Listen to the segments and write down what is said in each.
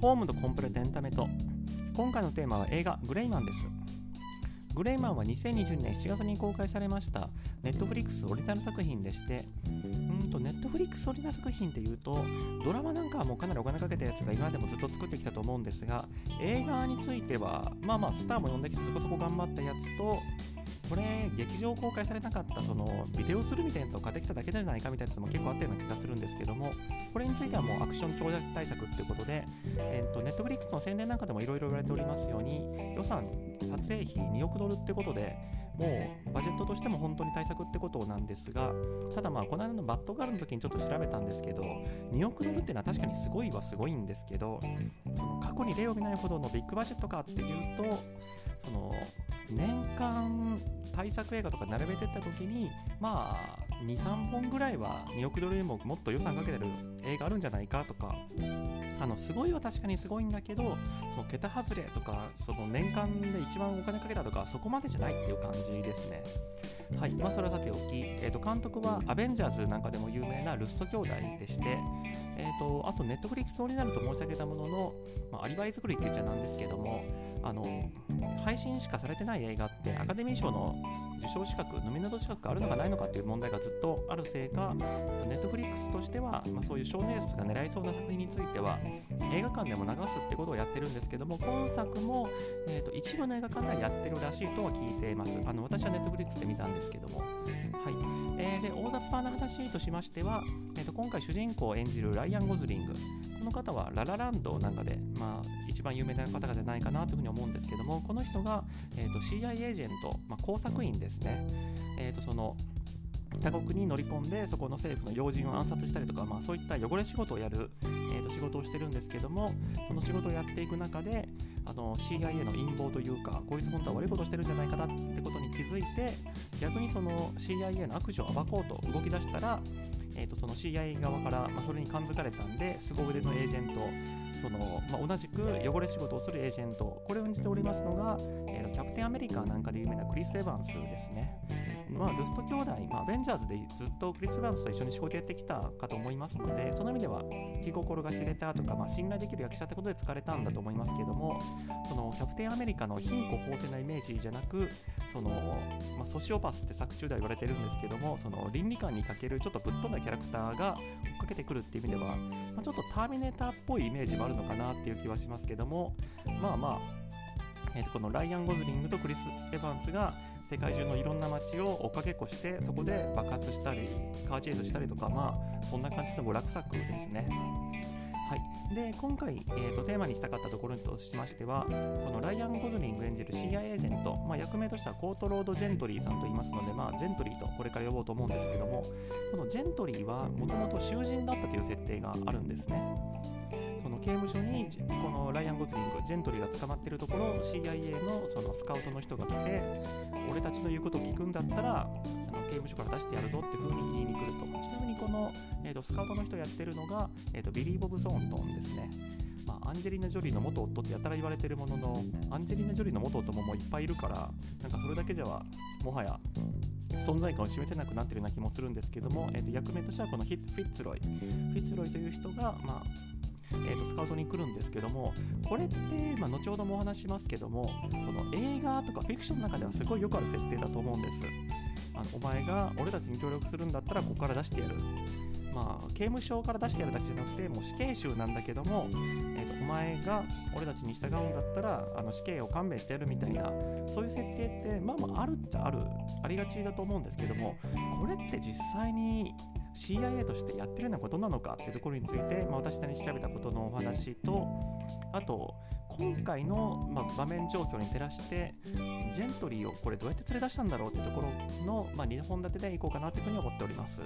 ホームのコンプレとエンタメと今回のテーマは映画グレイマンです。グレイマンは2020年7月に公開されましたネットフリックスオリジナル作品でしてうんとネットフリックスオリジナル作品っていうとドラマなんかはもうかなりお金かけたやつが今までもずっと作ってきたと思うんですが映画についてはまあまあスターも呼んできてそこそこ頑張ったやつとこれ劇場公開されなかったそのビデオするみたいなやつを買ってきただけじゃないかみたいなやつも結構あったような気がするんですけどもこれについてはもうアクション長者対策っていうことで、えーと、ネットフリックスの宣伝なんかでもいろいろ言われておりますように予算撮影費2億ドルってことでもうバジェットとしても本当に対策ってことなんですがただまあこの間のバッドガールの時にちょっと調べたんですけど2億ドルっていうのは確かにすごいはすごいんですけどその過去に例を見ないほどのビッグバジェットかっていうとその年間対策映画とか並べてった時にまあ23本ぐらいは2億ドルよりももっと予算かけてる映画あるんじゃないかとかあのすごいは確かにすごいんだけどその桁外れとかその年間で一番お金かけたとかそこまでじゃないっていう感じですね。はいまあそれはさておき、えー、と監督はアベンジャーズなんかでも有名なルスト兄弟でしてえーと、あと、ネットフリックスオリジナルと申し上げたものの、まあ、アリバイ作りって言っちゃなんですけども、あの配信しかされてない映画ってアカデミー賞の受賞資格、ノミネート資格があるのかないのかっていう問題がずっとあるせいか、ネットフリックスとしては、まあ、そういう賞年数が狙いそうな作品については、映画館でも流すってことをやってるんですけども、今作も、えーと、一部の映画館ではやってるらしいとは聞いています。あの私はネットフリックスで見たんですけども。はいえー、で大雑把な話としましては、えーと、今回主人公を演じるライアン・ゴズリング、この方はララランドなんかで、まあ、一番有名な方じゃないかなというふうに思うんですけども、この人が、えーと、CIA エージェント、まあ、工作員ですね。えーとその他国に乗り込んでそこの政府の要人を暗殺したりとか、まあ、そういった汚れ仕事をやる、えー、と仕事をしてるんですけどもその仕事をやっていく中であの CIA の陰謀というかこいつ本当は悪いことしてるんじゃないかなってことに気づいて逆にその CIA の悪事を暴こうと動き出したら、えー、とその CIA 側から、まあ、それに感づかれたんで凄腕のエージェントその、まあ、同じく汚れ仕事をするエージェントこれを演じておりますのが、キャプテンアメリカなんかで有名なクリス・エヴァンスですね。まあ、ルスト兄弟、まあ、アベンジャーズでずっとクリス・バンスと一緒に仕事やってきたかと思いますので、その意味では気心が知れたとか、まあ、信頼できる役者ってことで疲れたんだと思いますけども、そのキャプテンアメリカの貧困法制なイメージじゃなく、そのまあ、ソシオパスって作中では言われてるんですけども、その倫理観に欠けるちょっとぶっ飛んだキャラクターが追っかけてくるっていう意味では、まあ、ちょっとターミネーターっぽいイメージもあるのかなっていう気はしますけども、まあまあ、えー、とこのライアン・ゴズリングとクリス・エヴァンスが世界中のいろんな街を追っかけっこしてそこで爆発したりカーチェイスしたりとかまあそんな感じの娯楽作ですね。はい、で今回、えーと、テーマにしたかったところとしましてはこのライアン・ゴズリング演じる CIA エージェント、まあ、役名としてはコートロード・ジェントリーさんと言いますので、まあ、ジェントリーとこれから呼ぼうと思うんですけどもこのジェントリーはもともと囚人だったという設定があるんですね。刑務所にこのライアン・ゴズリングジェントリーが捕まってるところ CIA のそのスカウトの人が来て俺たちの言うことを聞くんだったらあの刑務所から出してやるぞって風に言いに来ると。ちなみにこの、えーと、スカウトの人やってるのが、えーと、ビリー・ボブ・ソーントンですね。まあ、アンジェリーナ・ジョリーの元夫ってやたら言われてるもののアンジェリーナ・ジョリーの元夫ももういっぱいいるからなんかそれだけじゃはもはや存在感を示せなくなってるような気もするんですけども、えー、と役名としてはこのフィッツロイ。フィッツロイという人が、まあ、えーと、スカウトに来るんですけどもこれって、まあ、後ほどもお話しますけどもその映画とかフィクションの中ではすごいよくある設定だと思うんです。あのお前が俺たちに協力するんだったらここから出してやる。まあ、刑務所から出してやるだけじゃなくてもう死刑囚なんだけども、えーと、お前が俺たちに従うんだったらあの死刑を勘弁してやるみたいなそういう設定ってまあまああるっちゃあるありがちだと思うんですけどもこれって実際に CIA としてやってるようなことなのかっていうところについて、まあ、私なりに調べたことのお話とあと今回の、ま、場面状況に照らしてジェントリーをこれどうやって連れ出したんだろうっていうところの、ま、2本立てでいこうかなというふうに思っております。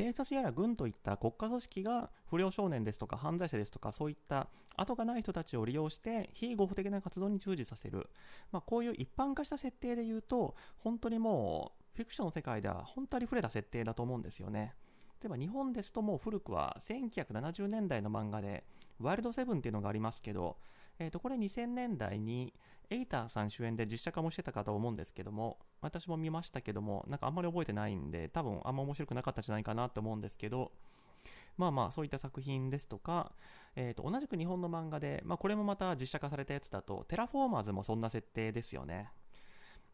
警察やら軍といった国家組織が不良少年ですとか犯罪者ですとかそういった後がない人たちを利用して非合法的な活動に従事させる、まあ、こういう一般化した設定で言うと本当にもうフィクションの世界では本当に触れた設定だと思うんですよね。例えば日本ですともう古くは1970年代の漫画でワイルドセブンっていうのがありますけどえー、とこれ2000年代にエイターさん主演で実写化もしてたかと思うんですけども私も見ましたけどもなんかあんまり覚えてないんで多分あんま面白くなかったんじゃないかなと思うんですけどまあまあそういった作品ですとか、えー、と同じく日本の漫画で、まあ、これもまた実写化されたやつだとテラフォーマーズもそんな設定ですよね。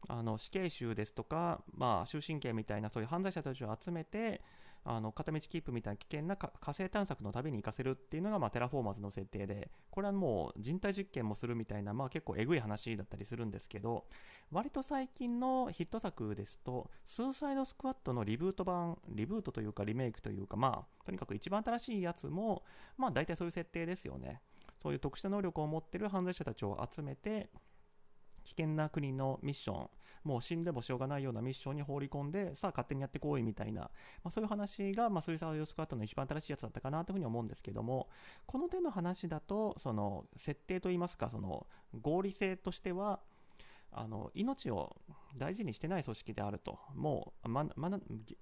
あの死刑囚ですとか、まあ、終身刑みたいなそういう犯罪者たちを集めてあの片道切符みたいな危険な火星探索の旅に行かせるっていうのが、まあ、テラフォーマーズの設定でこれはもう人体実験もするみたいな、まあ、結構えぐい話だったりするんですけど割と最近のヒット作ですとスーサイドスクワッドのリブート版リブートというかリメイクというかまあとにかく一番新しいやつもまあ大体そういう設定ですよね。そういう特殊な能力を持ってる犯罪者たちを集めて危険な国のミッションもう死んでもしょうがないようなミッションに放り込んでさあ勝手にやってこいみたいな、まあ、そういう話が、まあ、スイサードスクワットの一番新しいやつだったかなというふうに思うんですけどもこの手の話だとその設定といいますかその合理性としてはあの命を大事にしてない組織であると、もう、まま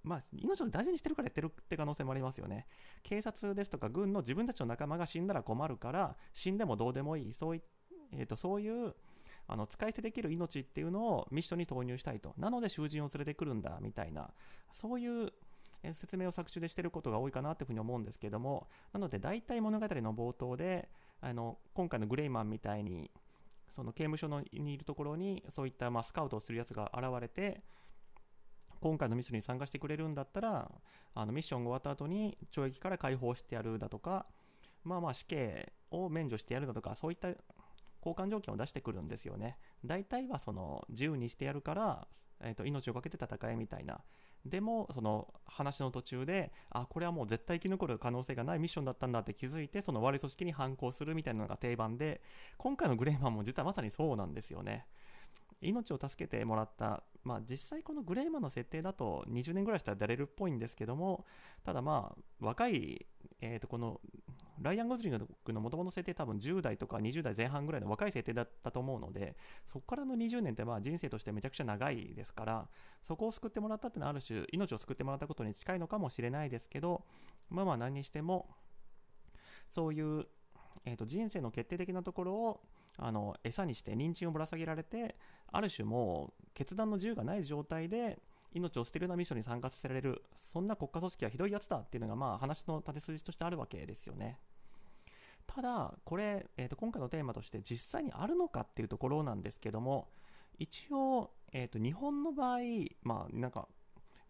まあ、命を大事にしてるからやってるって可能性もありますよね。警察ですとか軍の自分たちの仲間が死んだら困るから、死んでもどうでもいい、そうい,、えーと、そういうあの使い捨てできる命っていうのをミッションに投入したいと。なので囚人を連れてくるんだみたいな、そういう説明を作中でしてることが多いかなというふうに思うんですけども、なので大体物語の冒頭で、あの今回のグレイマンみたいに、その刑務所のにいるところにそういったまスカウトをするやつが現れて今回のミッションに参加してくれるんだったらあのミッションが終わった後に懲役から解放してやるだとかまあまあ死刑を免除してやるだとかそういった交換条件を出してくるんですよね。大体はその自由にしてやるから、えー、と命を懸けて戦えみたいな。でもその話の途中であこれはもう絶対生き残る可能性がないミッションだったんだって気づいてその悪い組織に反抗するみたいなのが定番で今回のグレイマンも実はまさにそうなんですよね。命を助けてもらった、まあ、実際このグレイマンの設定だと20年ぐらいしたら出れるっぽいんですけどもただまあ若い、えー、とこのライアン・ゴズリングの元々の設定多分10代とか20代前半ぐらいの若い設定だったと思うのでそこからの20年ってまあ人生としてめちゃくちゃ長いですからそこを救ってもらったってのはある種命を救ってもらったことに近いのかもしれないですけどまあまあ何にしてもそういう、えー、と人生の決定的なところをあの餌にして認知をぶら下げられてある種もう決断の自由がない状態で命を捨てるようなミッションに参加させられるそんな国家組織はひどいやつだっていうのがまあ話の縦筋としてあるわけですよね。ただこれ、えー、と今回のテーマとして実際にあるのかっていうところなんですけども一応、えー、と日本の場合まあなんか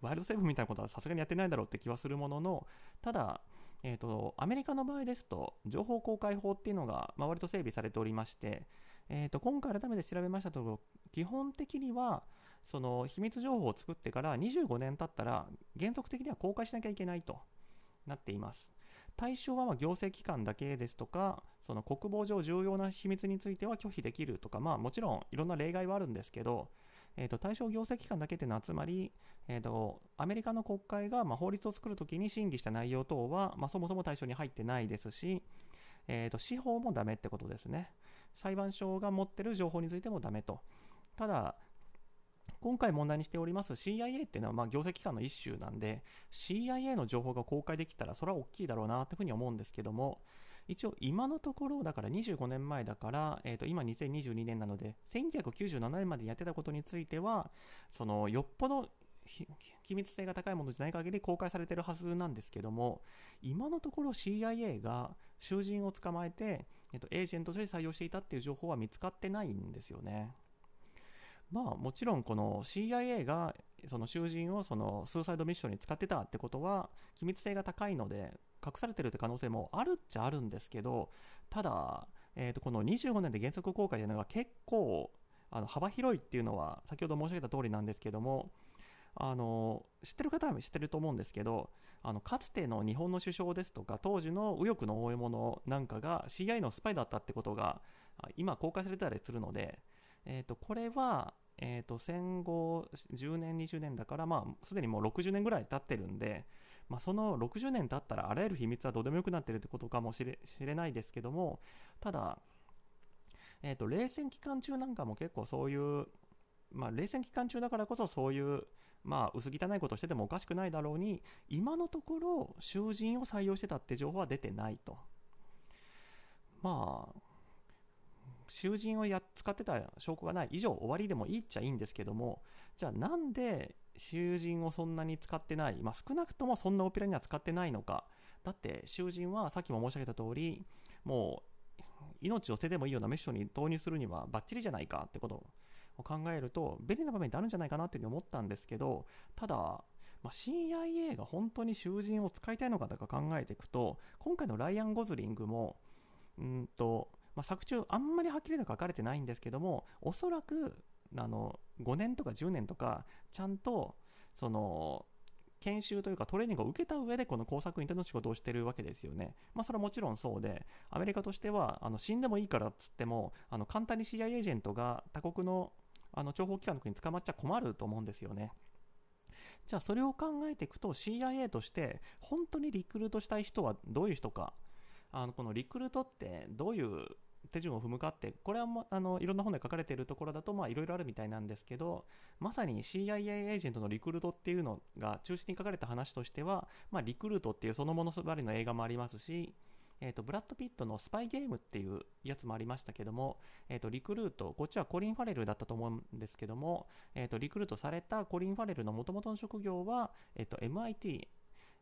ワイルドセーブみたいなことはさすがにやってないだろうって気はするもののただえーと、アメリカの場合ですと情報公開法っていうのが、まあ、割と整備されておりまして、えーと、今回改めて調べましたところ基本的にはその秘密情報を作ってから25年経ったら原則的には公開しなきゃいけないとなっています対象はま行政機関だけですとかその国防上重要な秘密については拒否できるとかまあもちろんいろんな例外はあるんですけどえーと、対象行政機関だけっていうのはつまり、えーと、アメリカの国会が、まあ、法律を作るときに審議した内容等は、まあ、そもそも対象に入ってないですし、えーと、司法もダメってことですね。裁判所が持ってる情報についてもダメと。ただ、今回問題にしております CIA っていうのはまあ行政機関の一種なんで CIA の情報が公開できたらそれは大きいだろうなというふうに思うんですけども一応今のところだから25年前だから、えー、と今2022年なので1997年までやってたことについてはそのよっぽど機密性が高いものじゃない限り公開されてるはずなんですけども今のところ CIA が囚人を捕まえて、えっと、エージェントとして採用していたっていう情報は見つかってないんですよね。まあもちろんこの CIA がその囚人をそのスーサイドミッションに使ってたってことは機密性が高いので隠されてるって可能性もあるっちゃあるんですけどただ、えー、とこの25年で原則公開というのが結構あの幅広いっていうのは先ほど申し上げた通りなんですけどもあの知ってる方は知ってると思うんですけどあのかつての日本の首相ですとか当時の右翼の大獲物なんかが CIA のスパイだったってことが今公開されたりするので、えー、とこれはえーと、戦後10年、20年だから、まあ、すでにもう60年ぐらい経ってるんで、まあ、その60年経ったらあらゆる秘密はどうでもよくなってるってことかもしれしれないですけどもただ、えーと、冷戦期間中なんかも結構そういう、まあ、冷戦期間中だからこそそういう、まあ、薄汚いことしててもおかしくないだろうに今のところ囚人を採用してたって情報は出てないと。まあ囚人をや使ってた証拠がない。以上終わりでもいいっちゃいいんですけどもじゃあなんで囚人をそんなに使ってない、まあ、少なくともそんなオペラには使ってないのか。だって囚人はさっきも申し上げた通りもう命を捨ててもいいようなミッションに投入するにはバッチリじゃないかってことを考えると便利な場面ってあるんじゃないかなっていうふうに思ったんですけどただ、まあ、CIA が本当に囚人を使いたいのかとか考えていくと今回のライアン・ゴズリングもうんと、まあ、作中あんまりはっきりと書かれてないんですけどもおそらくあの5年とか10年とかちゃんとその研修というかトレーニングを受けた上でこの工作員との仕事をしてるわけですよね。まあそれはもちろんそうで、アメリカとしてはあの死んでもいいからっつっても、あの簡単に CIA エージェントが他国のあの情報機関の国に捕まっちゃ困ると思うんですよね。じゃあそれを考えていくと CIA として本当にリクルートしたい人はどういう人かあのこのリクルートってどういう手順を踏むかってこれはもあのいろんな本で書かれているところだといろいろあるみたいなんですけどまさに CIA エージェントのリクルートっていうのが中心に書かれた話としては、まあ、リクルートっていうそのものすばりの映画もありますしえーと、ブラッド・ピットのスパイゲームっていうやつもありましたけども、えーと、リクルート、こっちはコリン・ファレルだったと思うんですけども、えーと、リクルートされたコリン・ファレルのもともとの職業は、えー、と MIT、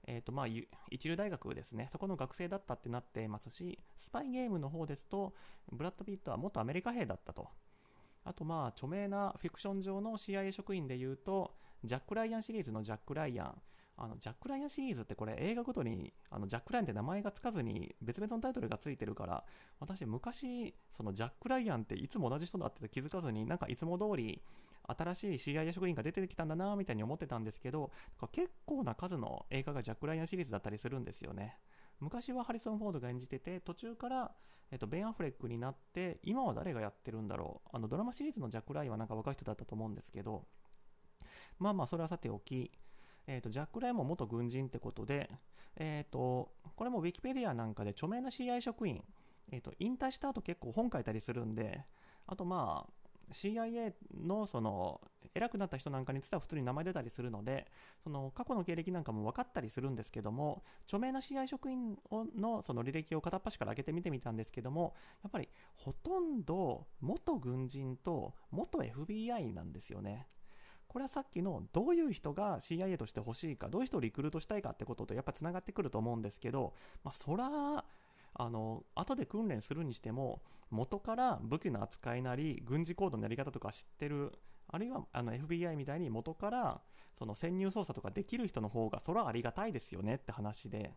えーとまあ、一流大学ですね、そこの学生だったってなってますし、スパイゲームの方ですと、ブラッド・ピットは元アメリカ兵だったと。あと、まあ、著名なフィクション上の CIA 職員でいうと、ジャック・ライアンシリーズのジャック・ライアン、あのジャック・ライアンシリーズってこれ映画ごとにあのジャック・ライアンって名前がつかずに別々のタイトルがついてるから私昔そのジャック・ライアンっていつも同じ人だって気づかずになんかいつも通り新しい CIA 職員が出てきたんだなみたいに思ってたんですけど結構な数の映画がジャック・ライアンシリーズだったりするんですよね。昔はハリソン・フォードが演じてて途中から、えっと、ベン・アフレックになって今は誰がやってるんだろう。あのドラマシリーズのジャック・ライアンはなんか若い人だったと思うんですけど。まあまあそれはさておきえーと、ジャック・ラインも元軍人ってことで、えーと、これもウィキペディアなんかで著名な CI 職員、えーと、引退した後結構本書いたりするんで、あとまあ、CIA のその偉くなった人なんかについては普通に名前出たりするのでその過去の経歴なんかも分かったりするんですけども著名な CIA 職員のその履歴を片っ端から開けて見てみたんですけどもやっぱりほとんど元軍人と元 FBI なんですよね。これはさっきのどういう人が CIA として欲しいかどういう人をリクルートしたいかってこととやっぱつながってくると思うんですけど、まあ、そらあの後で訓練するにしても元から武器の扱いなり軍事行動のやり方とか知ってるあるいはあの FBI みたいに元からその潜入捜査とかできる人の方がそれはありがたいですよねって話で。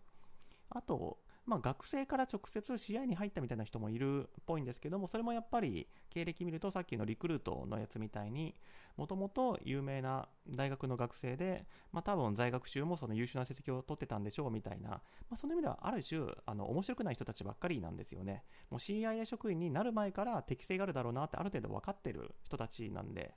あとまあ、学生から直接試合に入ったみたいな人もいるっぽいんですけどもそれもやっぱり経歴見るとさっきのリクルートのやつみたいにもともと有名な大学の学生で、まあ、多分在学中もその優秀な成績を取ってたんでしょうみたいな、まあ、その意味ではある種あの面白くない人たちばっかりなんですよね。もう CIA 職員になる前から適性があるだろうなってある程度分かってる人たちなんで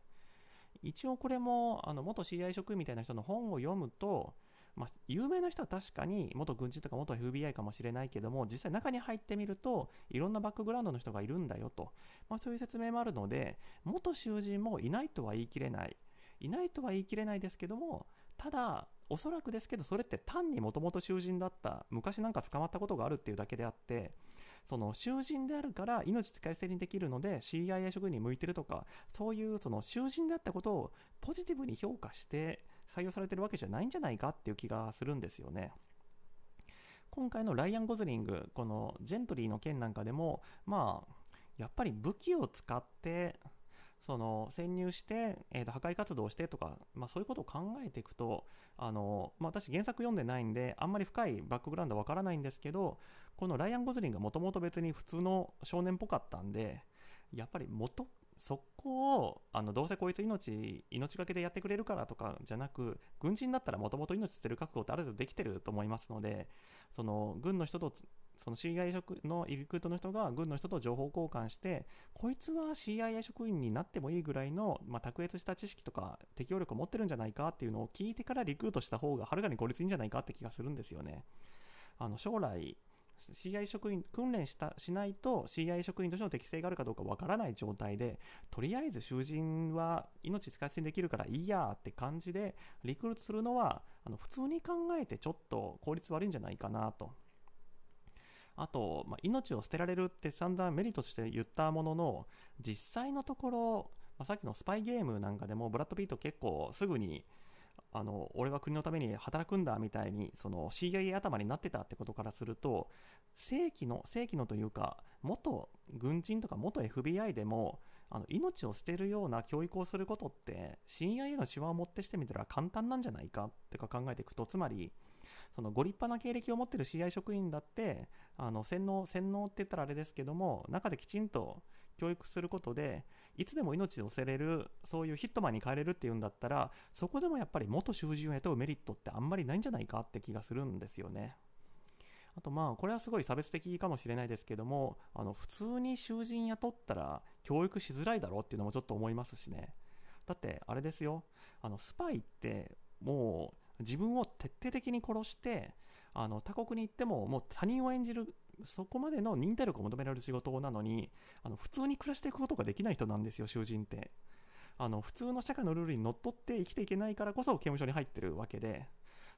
一応これもあの元 CIA 職員みたいな人の本を読むとまあ、有名な人は確かに元軍人とか元 FBI かもしれないけども実際中に入ってみるといろんなバックグラウンドの人がいるんだよと、まあ、そういう説明もあるので元囚人もいないとは言い切れない。いないとは言い切れないですけどもただおそらくですけどそれって単にもともと囚人だった昔なんか捕まったことがあるっていうだけであってその囚人であるから命使い捨てにできるので CIA 職員に向いてるとかそういうその囚人であったことをポジティブに評価して採用されてるわけじゃないんじゃないかっていう気がするんですよね。今回のライアン・ゴズリングこのジェントリーの件なんかでもまあやっぱり武器を使ってその潜入して、えー、と破壊活動をしてとか、まあ、そういうことを考えていくとあの、まあ、私原作読んでないんであんまり深いバックグラウンドわからないんですけどこのライアン・ゴズリンがもともと別に普通の少年っぽかったんでやっぱり元そこをあのどうせこいつ命命がけでやってくれるからとかじゃなく軍人だったらもともと命捨てる覚悟ってある程度できてると思いますのでその軍の人とその CIA 職のリクルートの人が軍の人と情報交換してこいつは CIA 職員になってもいいぐらいの、まあ、卓越した知識とか適応力を持ってるんじゃないかっていうのを聞いてからリクルートした方がはるかに効率いいんじゃないかって気がするんですよね。あの将来 CI 職員訓練したしないと CI 職員としての適性があるかどうかわからない状態でとりあえず囚人は命使い捨てにできるからいいやって感じでリクルートするのはあの普通に考えてちょっと効率悪いんじゃないかなとあと、まあ、命を捨てられるって散々メリットとして言ったものの実際のところ、まあ、さっきのスパイゲームなんかでもブラッド・ピート結構すぐにあの俺は国のために働くんだみたいにその CIA 頭になってたってことからすると正規の正規のというか元軍人とか元 FBI でもあの命を捨てるような教育をすることって CIA の手腕をもってしてみたら簡単なんじゃないかってか考えていくとつまりそのご立派な経歴を持ってる CI 職員だってあの洗脳洗脳って言ったらあれですけども中できちんと教育することでいつでも命を捨てれるそういうヒットマンに変えれるっていうんだったらそこでもやっぱり元囚人を雇うメリットってあんまりないんじゃないかって気がするんですよね。あとまあこれはすごい差別的かもしれないですけどもあの普通に囚人雇ったら教育しづらいだろうっていうのもちょっと思いますしねだってあれですよあのスパイってもう自分を徹底的に殺してあの他国に行ってももう他人を演じるそこまでの忍耐力を求められる仕事なのにあの普通に暮らしていくことができない人なんですよ囚人って。あの普通の社会のルールにのっとって生きていけないからこそ刑務所に入ってるわけで。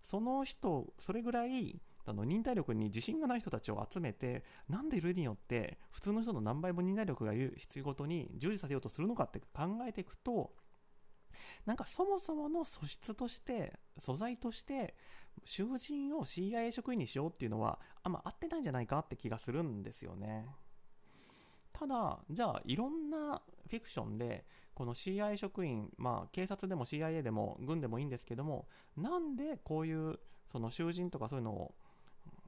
その人それぐらいあの忍耐力に自信がない人たちを集めてなんでいるによって普通の人の何倍も忍耐力がいる必要ごとに従事させようとするのかって考えていくとなんかそもそもの素質として素材として囚人を CIA 職員にしようっていうのはあんま合ってないんじゃないかって気がするんですよね。ただじゃあいろんなフィクションでこの CIA 職員まあ警察でも CIA でも軍でもいいんですけどもなんでこういうその囚人とかそういうのを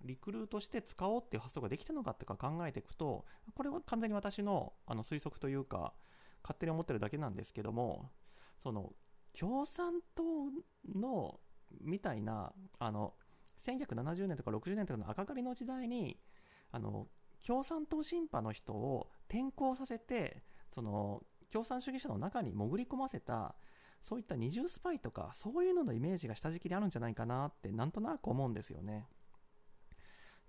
リクルートして使おうっていう発想ができたのかってか考えていくとこれは完全に私のあの推測というか勝手に思ってるだけなんですけどもその共産党のみたいなあの1970年とか60年とかの赤狩りの時代にあの共産党審判の人を転校させてその共産主義者の中に潜り込ませたそういった二重スパイとかそういうののイメージが下敷きにあるんじゃないかなってなんとなく思うんですよね。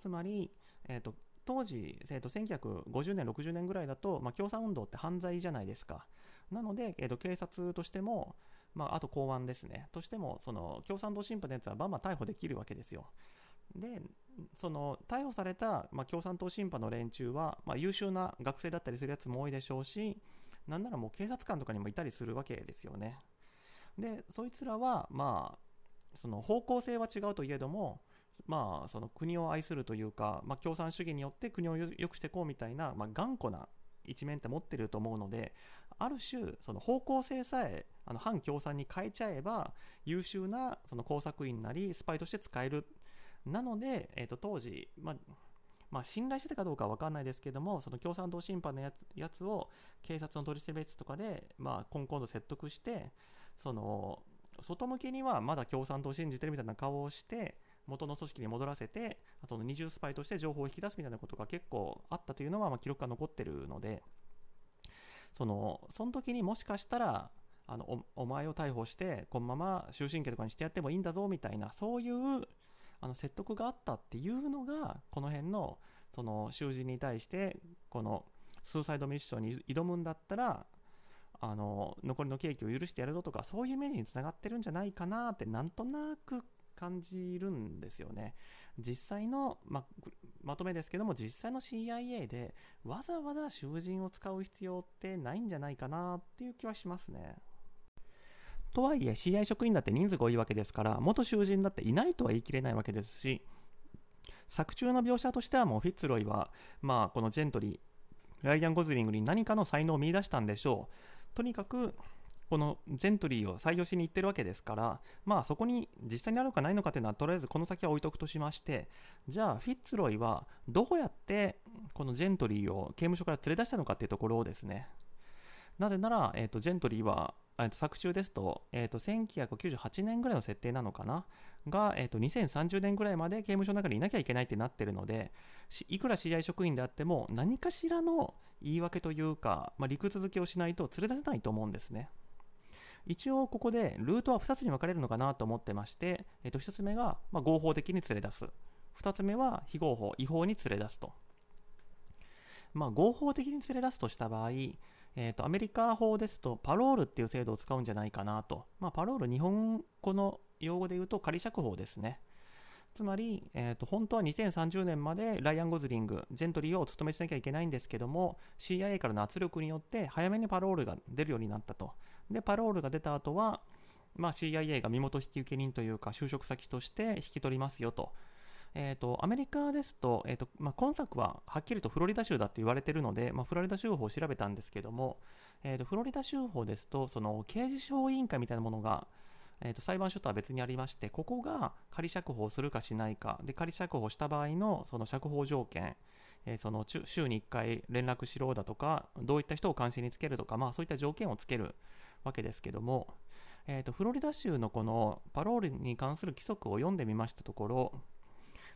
つまり、えーと、当時、えーと、1950年、60年ぐらいだと、まあ、共産運動って犯罪じゃないですか。なので、えーと、警察としても、まあ、あと公安ですね、としても、その共産党審判のやつはバンバン逮捕できるわけですよ。で、その逮捕された、まあ、共産党審判の連中は、まあ、優秀な学生だったりするやつも多いでしょうし、なんならもう警察官とかにもいたりするわけですよね。で、そいつらは、まあ、その方向性は違うといえども、まあ、その国を愛するというか、まあ、共産主義によって国を良くしていこうみたいな、まあ、頑固な一面って持ってると思うのである種その方向性さえあの反共産に変えちゃえば優秀なその工作員なりスパイとして使える。なので、えー、と当時、まあまあ、信頼してたかどうかは分かんないですけどもその共産党審判のやつやつを警察の取り調べ室とかで、まあ、今度説得してその外向けにはまだ共産党を信じてるみたいな顔をして元の組織に戻らせてその二重スパイとして情報を引き出すみたいなことが結構あったというのは、まあ、記録が残ってるのでそのその時にもしかしたらあのお前を逮捕してこのまま終身刑とかにしてやってもいいんだぞみたいなそういうあの説得があったっていうのがこの辺のその囚人に対してこのスーサイドミッションに挑むんだったらあの残りの刑期を許してやるぞとかそういうイメージにつながってるんじゃないかなってなんとなく感じるんですよね。実際の、ままとめですけども、実際の CIA でわざわざ囚人を使う必要ってないんじゃないかなっていう気はしますね。とはいえ CI 職員だって人数が多いわけですから元囚人だっていないとは言い切れないわけですし作中の描写としてはもうフィッツロイはまあこのジェントリーライアン・ゴズリングに何かの才能を見出したんでしょうとにかくこのジェントリーを採用しに行ってるわけですから、まあそこに実際にあるかないのかというのはとりあえずこの先は置いとくとしまして、じゃあフィッツロイはどうやってこのジェントリーを刑務所から連れ出したのかっていうところをですね、なぜなら、えーと、ジェントリーは、えーと、作中ですと,、えーと、1998年ぐらいの設定なのかな？が、えー、と2030年ぐらいまで刑務所の中にいなきゃいけないってなってるのでいくら CI 職員であっても何かしらの言い訳というか、まあ、理屈付けをしないと連れ出せないと思うんですね。一応ここでルートは2つに分かれるのかなと思ってまして、えー、と1つ目が、ま合法的に連れ出す。2つ目は非合法違法に連れ出すと、まあ、合法的に連れ出すとした場合、えー、とアメリカ法ですとパロールっていう制度を使うんじゃないかなと、まあ、パロール日本語の用語で言うと仮釈放ですね。つまり、えーと、本当は2030年までライアン・ゴズリング、ジェントリーをお務めしなきゃいけないんですけども、CIA からの圧力によって早めにパロールが出るようになったと。で、パロールが出た後は、まあ、CIA が身元引受人というか、就職先として引き取りますよと。えーと、アメリカですと,、えーとまあ、今作ははっきりとフロリダ州だって言われてるので、まあ、フロリダ州法を調べたんですけども、えーと、フロリダ州法ですとその刑事司法委員会みたいなものが、えーと、裁判所とは別にありましてここが仮釈放するかしないかで仮釈放した場合のその釈放条件、えー、その週に1回連絡しろだとかどういった人を監視につけるとか、まあ、そういった条件をつけるわけですけども、えー、とフロリダ州のこのパロールに関する規則を読んでみましたところ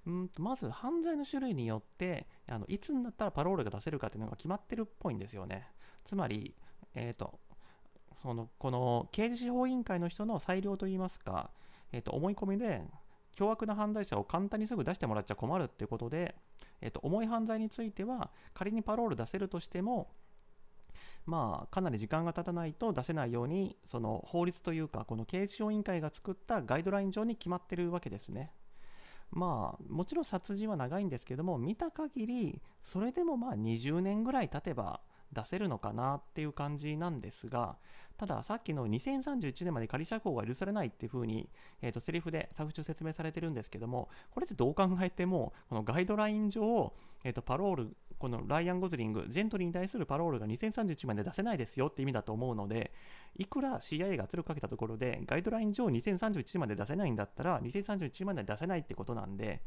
うんとまず犯罪の種類によってあのいつになったらパロールが出せるかっていうのが決まってるっぽいんですよね。つまり、えーと、そのこの刑事司法委員会の人の裁量といいますか、えーと、思い込みで凶悪な犯罪者を簡単にすぐ出してもらっちゃ困るっていうことで、えー、と重い犯罪については仮にパロール出せるとしてもまあ、かなり時間が経たないと出せないようにその法律というかこの警視庁委員会が作ったガイドライン上に決まってるわけですね。まあ、もちろん殺人は長いんですけども、見た限り、それでもまあ20年ぐらい経てば出せるのかなっていう感じなんですが、たださっきの2031年まで仮釈放が許されないっていう風に、えー、とセリフで作中説明されてるんですけども、これってどう考えても、このガイドライン上、えー、とパロール、このライアン・ゴズリング、ジェントリーに対するパロールが2031まで出せないですよって意味だと思うので、いくら CIA が圧力かけたところで、ガイドライン上2031まで出せないんだったら、2031まで出せないってことなんで、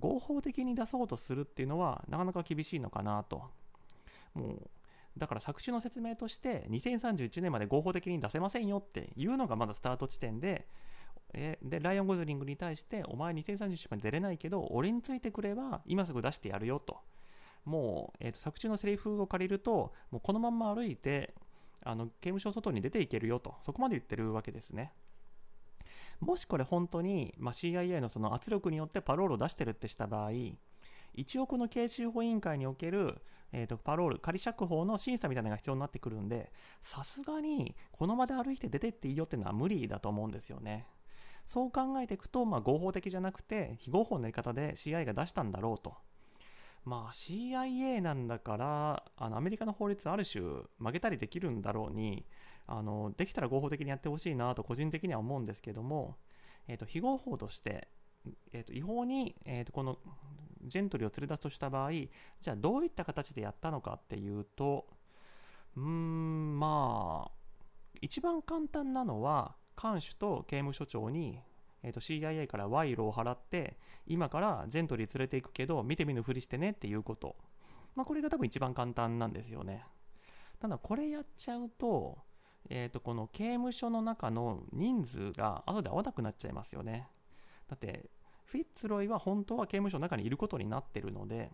合法的に出そうとするっていうのは、なかなか厳しいのかなと。もうだから作詞の説明として2031年まで合法的に出せませんよっていうのがまだスタート地点でえでライオン・ゴズリングに対してお前2031まで出れないけど俺についてくれば今すぐ出してやるよと。もう、えーと、作中のセリフを借りるともうこのまま歩いてあの刑務所外に出ていけるよと。そこまで言ってるわけですね。もしこれ本当に、まあ、CIA のその圧力によってパロールを出してるってした場合一応この刑事法委員会における、えーと、パロール、仮釈放の審査みたいなのが必要になってくるんで、さすがにこの場で歩いて出てっていいよっていうのは無理だと思うんですよね。そう考えていくと、まあ、合法的じゃなくて、非合法のやり方で CIA が出したんだろうと。まあ CIA なんだからあのアメリカの法律ある種曲げたりできるんだろうにあのできたら合法的にやってほしいなと個人的には思うんですけども、えー、と非合法として、えー、と違法に、えー、とこのジェントリーを連れ出すとした場合、じゃあどういった形でやったのかっていうと、うーん、まあ、一番簡単なのは、看守と刑務所長に、えー、と CIA から賄賂を払って、今からジェントリー連れていくけど、見て見ぬふりしてねっていうこと。まあ、これが多分一番簡単なんですよね。ただ、これやっちゃうと、えー、とこの刑務所の中の人数が後で合わなくなっちゃいますよね。だってフィッツロイは本当は刑務所の中にいることになってるので、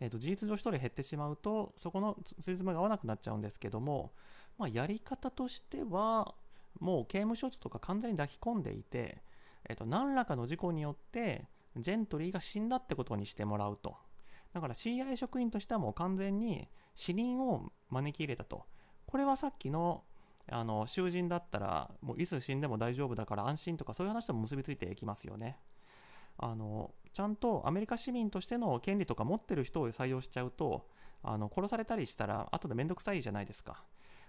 えー、と事実上1人減ってしまうとそこのつじつまが合わなくなっちゃうんですけども、まあ、やり方としてはもう刑務所とか完全に抱き込んでいて、えー、と何らかの事故によってジェントリーが死んだってことにしてもらうと。だから CIA 職員としてはもう完全に死人を招き入れたと。これはさっきのあの囚人だったらもういつ死んでも大丈夫だから安心とかそういう話とも結びついていきますよね。あのちゃんとアメリカ市民としての権利とか持ってる人を採用しちゃうとあの殺されたりしたら後で面倒くさいじゃないですか。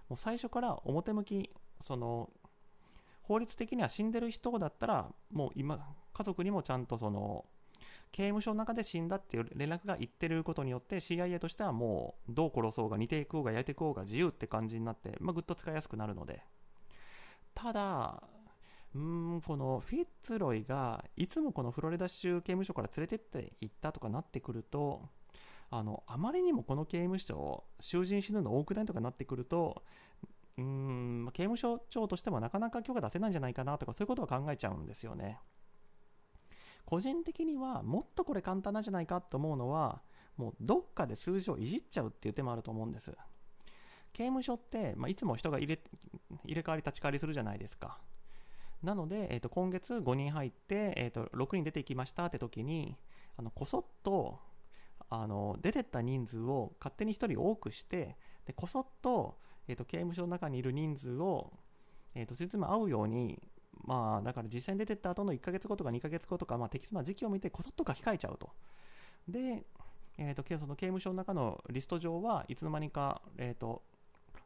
もう最初から表向きその法律的には死んでる人だったらもう今家族にもちゃんとその刑務所の中で死んだっていう連絡がいってることによって CIA としてはもうどう殺そうが煮ていこうが焼いていこうが自由って感じになって、まあ、ぐっと使いやすくなるのでただうんこのフィッツロイがいつもこのフロリダ州刑務所から連れてっていったとかなってくるとあのあまりにもこの刑務所囚人死ぬの多くないとかなってくるとうん刑務所長としてもなかなか許可出せないんじゃないかなとかそういうことは考えちゃうんですよね。個人的にはもっとこれ簡単なんじゃないかと思うのはもうどっかで数字をいじっちゃうっていう手もあると思うんです。刑務所って、まあ、いつも人が入れ入れ替わり立ち替わりするじゃないですか。なので、えー、と今月5人入って、えー、と6人出ていきましたって時にあのこそっとあの出てった人数を勝手に1人多くしてでこそっと,、えー、と刑務所の中にいる人数を、えー、と説明合うようにまあだから実際に出てった後の1ヶ月後とか2ヶ月後とか、まあ、適当な時期を見てこそっと書き換えちゃうと。で、えーと、その刑務所の中のリスト上はいつの間にか、えーと、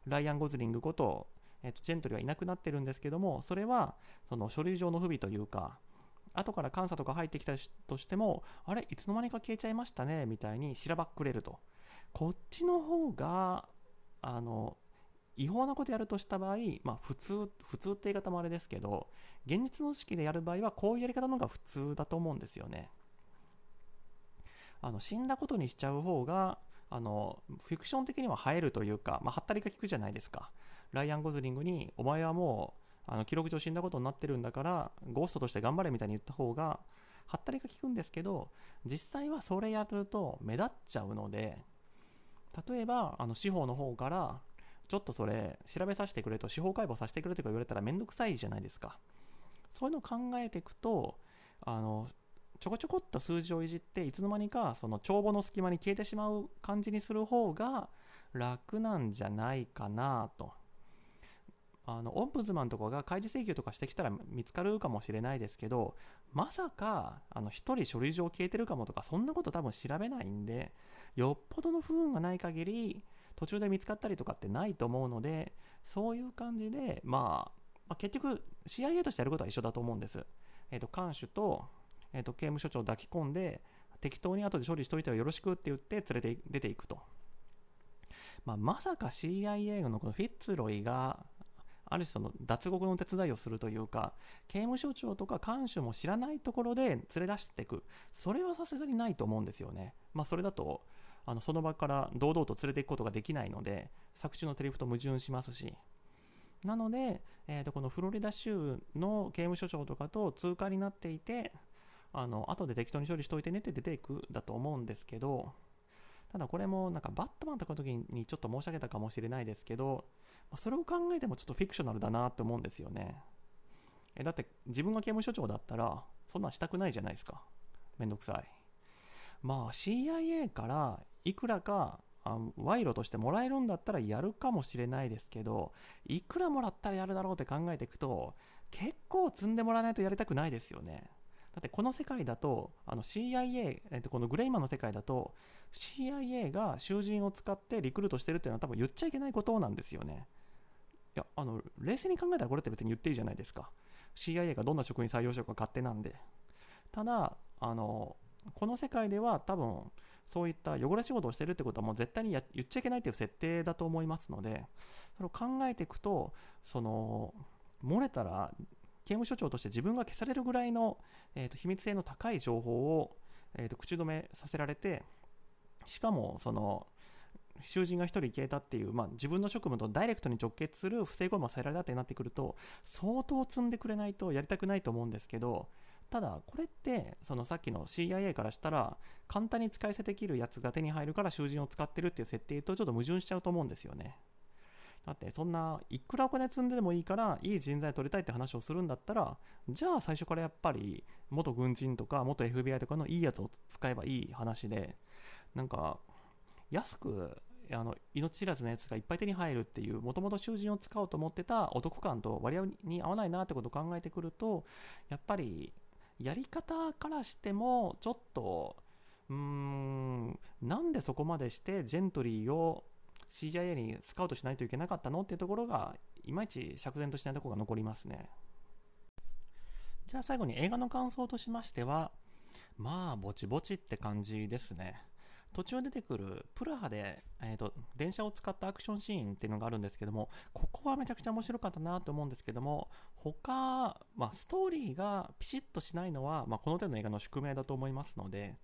ライアン・ゴズリングこと,、えーと、ジェントリーはいなくなってるんですけどもそれはその書類上の不備というか後から監査とか入ってきたとしてもあれいつの間にか消えちゃいましたねみたいにしらばっくれるとこっちの方があの違法なことやるとした場合、まあ、普通普通って言い方もあれですけど現実の式でやる場合はこういうやり方の方が普通だと思うんですよね。あの死んだことにしちゃう方があのフィクション的には映えるというか、まあ、はったりが効くじゃないですか。ライアン・ゴズリングにお前はもうあの記録上死んだことになってるんだからゴーストとして頑張れみたいに言った方がはったりが効くんですけど実際はそれやると目立っちゃうので例えばあの司法の方からちょっとそれ調べさせてくれと司法解剖させてくれとか言われたらめんどくさいじゃないですかそういうのを考えていくとあのちょこちょこっと数字をいじっていつの間にかその帳簿の隙間に消えてしまう感じにする方が楽なんじゃないかなと。あのオンブズマンとかが開示請求とかしてきたら見つかるかもしれないですけどまさかあの1人書類上消えてるかもとかそんなこと多分調べないんでよっぽどの不運がない限り途中で見つかったりとかってないと思うのでそういう感じで、まあ、まあ、結局 CIA としてやることは一緒だと思うんです。えーと、監守とえーと、刑務所長を抱き込んで適当に後で処理しといてはよろしくって言って連れて出ていくと、まあ、まさか CIA のこのフィッツロイがある種その脱獄の手伝いをするというか刑務所長とか看守も知らないところで連れ出していく。それはさすがにないと思うんですよね、まあ、それだとあのその場から堂々と連れていくことができないので作中のテリフと矛盾しますし。なので、えー、とこのフロリダ州の刑務所長とかと通過になっていてあの後で適当に処理しといてねって出ていくだと思うんですけどただこれもなんかバットマンとかの時にちょっと申し上げたかもしれないですけどそれを考えてもちょっとフィクショナルだなって思うんですよね。えだって自分が刑務所長だったらそんなんしたくないじゃないですか。めんどくさい。まあ CIA からいくらか賄賂としてもらえるんだったらやるかもしれないですけどいくらもらったらやるだろうって考えていくと結構積んでもらわないとやりたくないですよねだってこの世界だとあの CIA、えっと、このグレイマンの世界だと CIA が囚人を使ってリクルートしてるっていうのは多分言っちゃいけないことなんですよね。いやあの冷静に考えたらこれって別に言っていいじゃないですか。CIA がどんな職員採用しようか勝手なんで。ただあのこの世界では多分そういった汚れ仕事をしてるってことはもう絶対にや言っちゃいけないっていう設定だと思いますのでそれを考えていくとその漏れたら刑務所長として自分が消されるぐらいの、えーと、秘密性の高い情報を、えーと、口止めさせられてしかもその囚人が1人消えたっていう、まあ、自分の職務とダイレクトに直結する不正行為もさせられたってなってくると相当積んでくれないとやりたくないと思うんですけどただこれってそのさっきの CIA からしたら簡単に使い捨てできるやつが手に入るから囚人を使ってるっていう設定とちょっと矛盾しちゃうと思うんですよね。だってそんないくらお金積んででもいいからいい人材取りたいって話をするんだったらじゃあ最初からやっぱり元軍人とか元 FBI とかのいいやつを使えばいい話でなんか安くあの命知らずのやつがいっぱい手に入るっていうもともと囚人を使おうと思ってたお得感と割合に合わないなってことを考えてくるとやっぱりやり方からしてもちょっとうーんなんでそこまでしてジェントリーを CIA にスカウトしないといけなかったのっていうところがいまいち釈然としないところが残りますね。じゃあ最後に映画の感想としましてはまあぼちぼちって感じですね。途中出てくるプラハで、えーと、電車を使ったアクションシーンっていうのがあるんですけどもここはめちゃくちゃ面白かったなと思うんですけども他、まあ、ストーリーがピシッとしないのは、まあ、この手の映画の宿命だと思いますので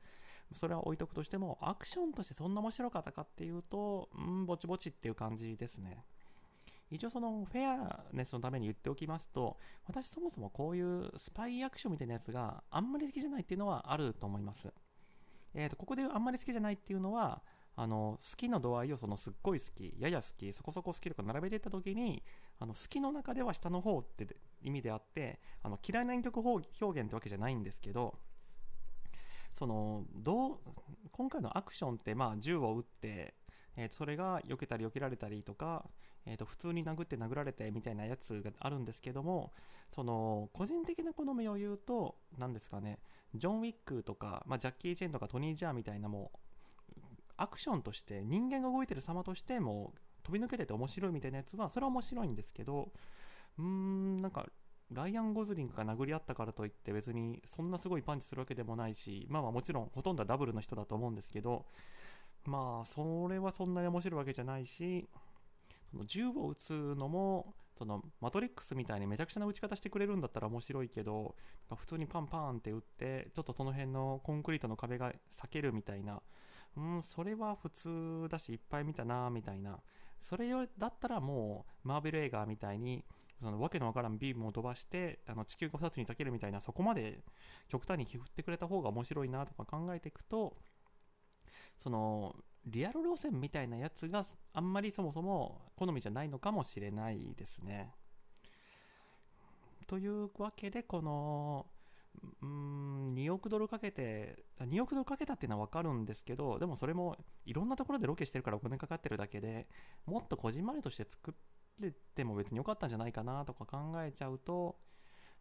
それは置いとくとしても、アクションとしてそんな面白かったかっていうと、うん、ぼちぼちっていう感じですね。一応そのフェアネスのために言っておきますと、私そもそもこういうスパイアクションみたいなやつがあんまり好きじゃないっていうのはあると思います。えー、とここであんまり好きじゃないっていうのは、あの好きの度合いをそのすっごい好き、やや好き、そこそこ好きとか並べていった時に、あの好きの中では下の方って意味であって、あの嫌いな演曲表現ってわけじゃないんですけど、そのどう今回のアクションってまあ銃を撃って、えー、それが避けたり避けられたりとか、えー、と普通に殴って殴られてみたいなやつがあるんですけどもその個人的な好みを言うと何ですかねジョン・ウィックとか、まあ、ジャッキー・チェンとかトニー・ジャーみたいなもうアクションとして人間が動いてる様としても飛び抜けてて面白いみたいなやつはそれは面白いんですけどうーんなんかライアン・ゴズリングが殴り合ったからといって別にそんなすごいパンチするわけでもないしまあまあもちろんほとんどはダブルの人だと思うんですけどまあそれはそんなに面白いわけじゃないしその銃を撃つのもそのマトリックスみたいにめちゃくちゃな打ち方してくれるんだったら面白いけど普通にパンパンって打ってちょっとその辺のコンクリートの壁が裂けるみたいな。うんそれは普通だしいっぱい見たなみたいな。それだったらもうマーベル映画みたいにそのわけのわからんビームを飛ばしてあの地球が2つに裂けるみたいなそこまで極端に振ってくれた方が面白いなとか考えていくとそのリアル路線みたいなやつがあんまりそもそも好みじゃないのかもしれないですね。というわけでこのうん2億ドルかけて2億ドルかけたっていうのは分かるんですけどでもそれもいろんなところでロケしてるからお金かかってるだけでもっとこじんまりとして作れても別に良かったんじゃないかなとか考えちゃうと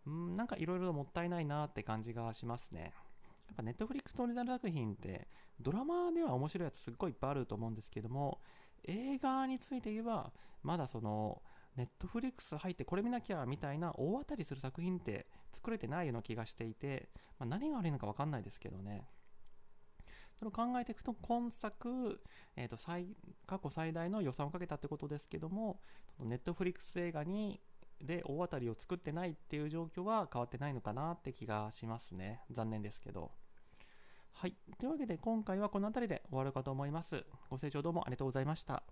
うんなんかいろいろもったいないなって感じがしますね。やっぱネットフリックスオリジナル作品ってドラマでは面白いやつすっごいいっぱいあると思うんですけども映画について言えばまだそのネットフリックス入ってこれ見なきゃみたいな大当たりする作品って作れてないような気がしていて、まあ、何が悪いのか分かんないですけどね。それを考えていくと今作、えー、と最過去最大の予算をかけたってことですけどもネットフリックス映画にで大当たりを作ってないっていう状況は変わってないのかなって気がしますね。残念ですけど。はい。というわけで今回はこの辺りで終わるかと思います。ご清聴どうもありがとうございました。